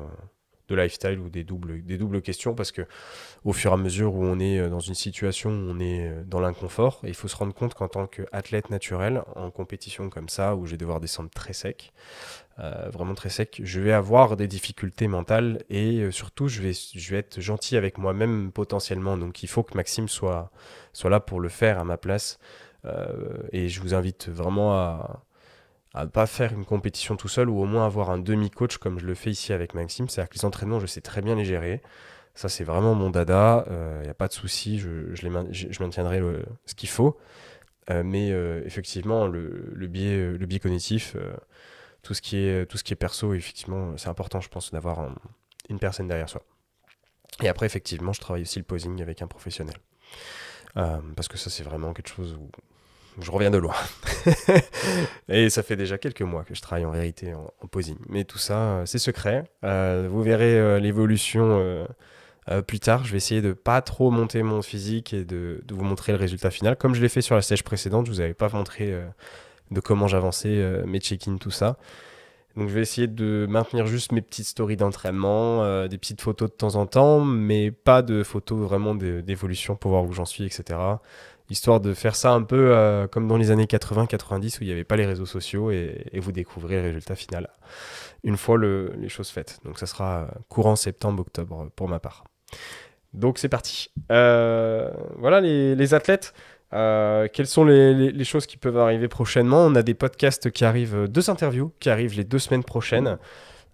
de lifestyle ou des doubles, des doubles questions parce que au fur et à mesure où on est euh, dans une situation où on est euh, dans l'inconfort, il faut se rendre compte qu'en tant qu'athlète naturel, en compétition comme ça, où je vais devoir descendre très sec, euh, vraiment très sec, je vais avoir des difficultés mentales et surtout je vais, je vais être gentil avec moi-même potentiellement. Donc il faut que Maxime soit, soit là pour le faire à ma place. et je vous invite vraiment à, à ne pas faire une compétition tout seul ou au moins avoir un demi-coach comme je le fais ici avec Maxime. C'est-à-dire que les entraînements, je sais très bien les gérer. Ça, c'est vraiment mon dada. Il n'y a pas de souci. Je, je, maintiendrai ce qu'il faut. mais effectivement, le, le, biais, le biais cognitif, tout, ce qui est, tout ce qui est perso, effectivement, c'est important, je pense, d'avoir une personne derrière soi. Et après, effectivement, je travaille aussi le posing avec un professionnel. parce que ça, c'est vraiment quelque chose où je reviens de loin. et ça fait déjà quelques mois que je travaille en vérité en, posing. Mais tout ça, euh, c'est secret. Euh, vous verrez euh, l'évolution plus tard. Je vais essayer de pas trop monter mon physique et de, vous montrer le résultat final. Comme je l'ai fait sur la sèche précédente, je vous avais pas montré de comment j'avançais, mes check-in, tout ça. Donc je vais essayer de maintenir juste mes petites stories d'entraînement, des petites photos de temps en temps, mais pas de photos vraiment d'évolution pour voir où j'en suis, etc histoire de faire ça un peu euh, comme dans les années 80-90 où il n'y avait pas les réseaux sociaux et, vous découvrez le résultat final une fois les choses faites. Donc ça sera courant septembre-octobre pour ma part. Donc c'est parti. Euh, voilà les, athlètes. Euh, quelles sont les, choses qui peuvent arriver prochainement? On a des podcasts qui arrivent, deux interviews qui arrivent les deux semaines prochaines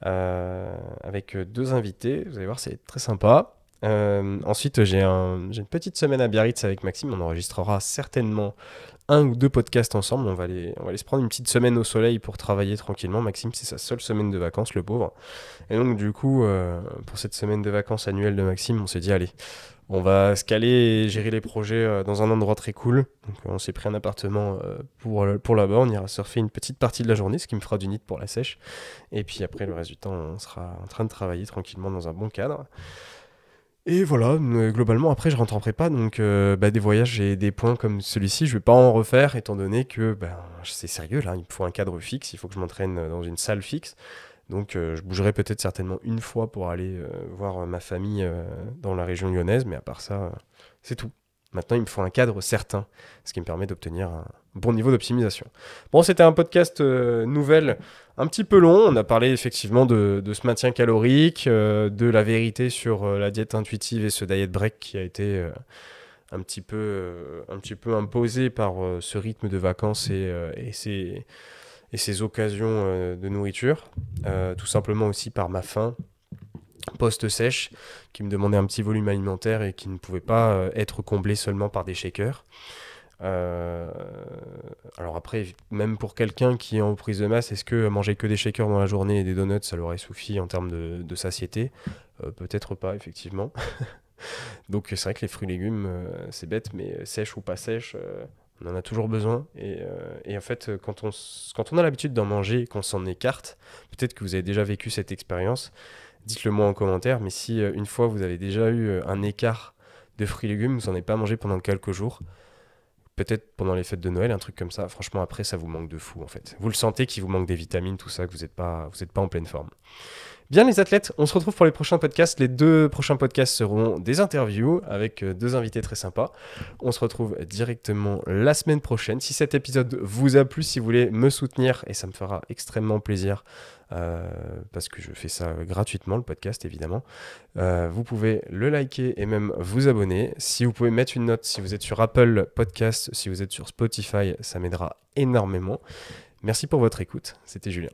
avec deux invités. Vous allez voir, c'est très sympa. Euh, ensuite, j'ai une petite semaine à Biarritz avec Maxime. On enregistrera certainement un ou deux podcasts ensemble. On va, aller, se prendre une petite semaine au soleil pour travailler tranquillement. Maxime, c'est sa seule semaine de vacances, le pauvre. Et donc, du coup, euh, pour cette semaine de vacances annuelle de Maxime, on s'est dit, allez, on va se caler et gérer les projets euh, dans un endroit très cool. On s'est pris un appartement pour, pour là-bas. On ira surfer une petite partie de la journée, ce qui me fera du nid pour la sèche. Et puis après, le reste du temps, on sera en train de travailler tranquillement dans un bon cadre. Et voilà, euh, globalement, après, je rentre en prépa, donc euh, bah, des voyages et des points comme celui-ci, je vais pas en refaire, étant donné que bah, c'est sérieux, là, il me faut un cadre fixe, il faut que je m'entraîne dans une salle fixe. Donc euh, je bougerai peut-être certainement une fois pour aller voir ma famille dans la région lyonnaise, mais à part ça, c'est tout. Maintenant, il me faut un cadre certain, ce qui me permet d'obtenir un bon niveau d'optimisation. Bon, c'était un podcast euh, nouvelle un petit peu long. On a parlé effectivement de, ce maintien calorique, euh, de la vérité sur euh, la diète intuitive et ce diet break qui a été un, petit peu, un imposé par ce rythme de vacances et, et, ces, et ces occasions de nourriture. tout simplement aussi par ma faim post-sèche qui me demandait un petit volume alimentaire et qui ne pouvait pas euh, être comblé seulement par des shakers. Euh, alors après, même pour quelqu'un qui est en prise de masse, est-ce que manger que des shakers dans la journée et des donuts, ça leur aurait suffi en termes de, satiété? Euh, Peut-être pas, effectivement. Donc c'est vrai que les fruits et légumes, c'est bête, mais sèche ou pas sèche, on en a toujours besoin. Et, en fait, quand on, a l'habitude d'en manger qu'on s'en écarte, peut-être que vous avez déjà vécu cette expérience, dites-le moi en commentaire. Mais si euh, une fois vous avez déjà eu euh, un écart de fruits et légumes, vous n'en avez pas mangé pendant quelques jours, peut-être pendant les fêtes de Noël, un truc comme ça, franchement après ça vous manque de fou en fait. Vous le sentez qu'il vous manque des vitamines, tout ça, que vous n'êtes pas, pas en pleine forme. Bien les athlètes, on se retrouve pour les prochains podcasts. Les deux prochains podcasts seront des interviews avec euh, deux invités très sympas. On se retrouve directement la semaine prochaine. Si cet épisode vous a plu, si vous voulez me soutenir, et ça me fera extrêmement plaisir, euh, parce que je fais ça gratuitement, le podcast évidemment. Euh, vous pouvez le liker et même vous abonner. Si vous pouvez mettre une note, si vous êtes sur Apple Podcast, si vous êtes sur Spotify, ça m'aidera énormément. Merci pour votre écoute. C'était Julien.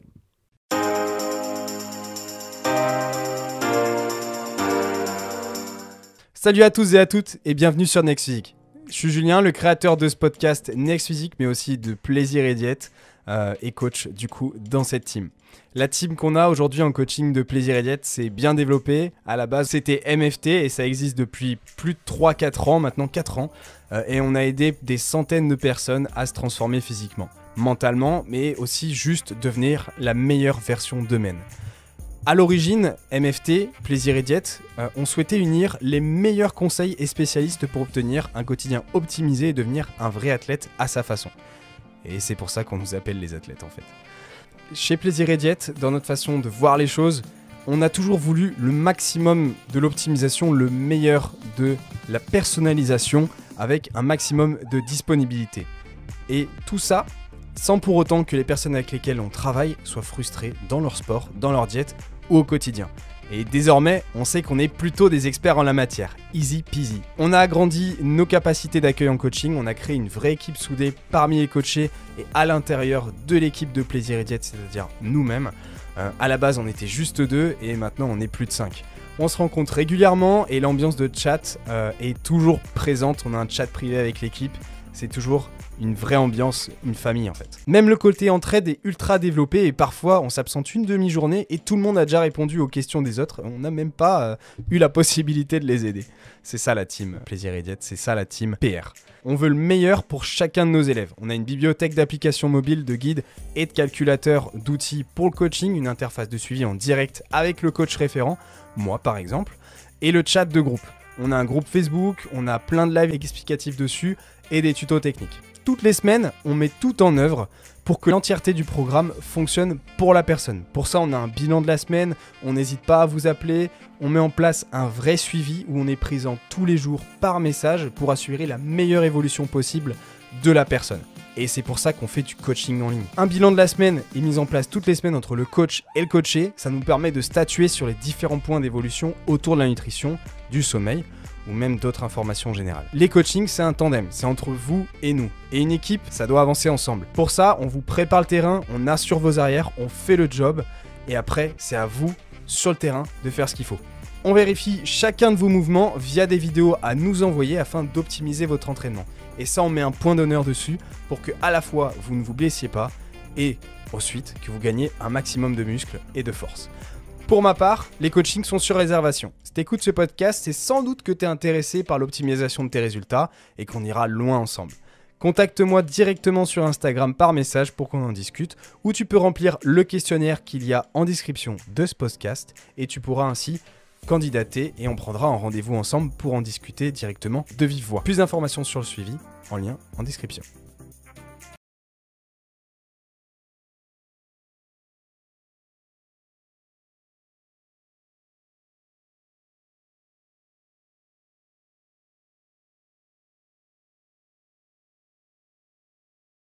Salut à tous et à toutes et bienvenue sur Next Physique. Je suis Julien, le créateur de ce podcast Next Physique, mais aussi de Plaisir et Diète euh, et coach du coup dans cette team. La team qu'on a aujourd'hui en coaching de Plaisir et Diète, c'est bien développé. À la base, c'était MFT et ça existe depuis plus de 3-4 ans, maintenant 4 ans. Euh, et on a aidé des centaines de personnes à se transformer physiquement, mentalement, mais aussi juste devenir la meilleure version d'eux-mêmes. À l'origine, MFT, Plaisir et Diète, euh, on souhaitait unir les meilleurs conseils et spécialistes pour obtenir un quotidien optimisé et devenir un vrai athlète à sa façon. Et c'est pour ça qu'on nous appelle les athlètes en fait. Chez Plaisir et Diète, dans notre façon de voir les choses, on a toujours voulu le maximum de l'optimisation, le meilleur de la personnalisation avec un maximum de disponibilité. Et tout ça sans pour autant que les personnes avec lesquelles on travaille soient frustrées dans leur sport, dans leur diète ou au quotidien. Et désormais, on sait qu'on est plutôt des experts en la matière. Easy peasy. On a agrandi nos capacités d'accueil en coaching, on a créé une vraie équipe soudée parmi les coachés et à l'intérieur de l'équipe de Plaisir et Diète, c'est-à-dire nous-mêmes. Euh, à la base, on était juste deux et maintenant on est plus de cinq. On se rencontre régulièrement et l'ambiance de chat euh, est toujours présente. On a un chat privé avec l'équipe. C'est toujours une vraie ambiance, une famille en fait. Même le côté entraide est ultra développé et parfois on s'absente une demi-journée et tout le monde a déjà répondu aux questions des autres. On n'a même pas euh, eu la possibilité de les aider. C'est ça la team Plaisir et c'est ça la team PR. On veut le meilleur pour chacun de nos élèves. On a une bibliothèque d'applications mobiles, de guides et de calculateurs d'outils pour le coaching, une interface de suivi en direct avec le coach référent, moi par exemple, et le chat de groupe. On a un groupe Facebook, on a plein de lives explicatifs dessus et des tutos techniques toutes les semaines, on met tout en œuvre pour que l'entièreté du programme fonctionne pour la personne. Pour ça, on a un bilan de la semaine, on n'hésite pas à vous appeler, on met en place un vrai suivi où on est présent tous les jours par message pour assurer la meilleure évolution possible de la personne. Et c'est pour ça qu'on fait du coaching en ligne. Un bilan de la semaine est mis en place toutes les semaines entre le coach et le coaché. Ça nous permet de statuer sur les différents points d'évolution autour de la nutrition, du sommeil ou même d'autres informations générales. Les coachings, c'est un tandem, c'est entre vous et nous. Et une équipe, ça doit avancer ensemble. Pour ça, on vous prépare le terrain, on assure vos arrières, on fait le job, et après, c'est à vous, sur le terrain, de faire ce qu'il faut. On vérifie chacun de vos mouvements via des vidéos à nous envoyer afin d'optimiser votre entraînement. Et ça, on met un point d'honneur dessus pour que à la fois vous ne vous blessiez pas et ensuite que vous gagnez un maximum de muscles et de force. Pour ma part, les coachings sont sur réservation. Si t'écoutes ce podcast, c'est sans doute que tu es intéressé par l'optimisation de tes résultats et qu'on ira loin ensemble. Contacte-moi directement sur Instagram par message pour qu'on en discute, ou tu peux remplir le questionnaire qu'il y a en description de ce podcast et tu pourras ainsi candidater et on prendra un rendez-vous ensemble pour en discuter directement de vive voix. Plus d'informations sur le suivi en lien en description.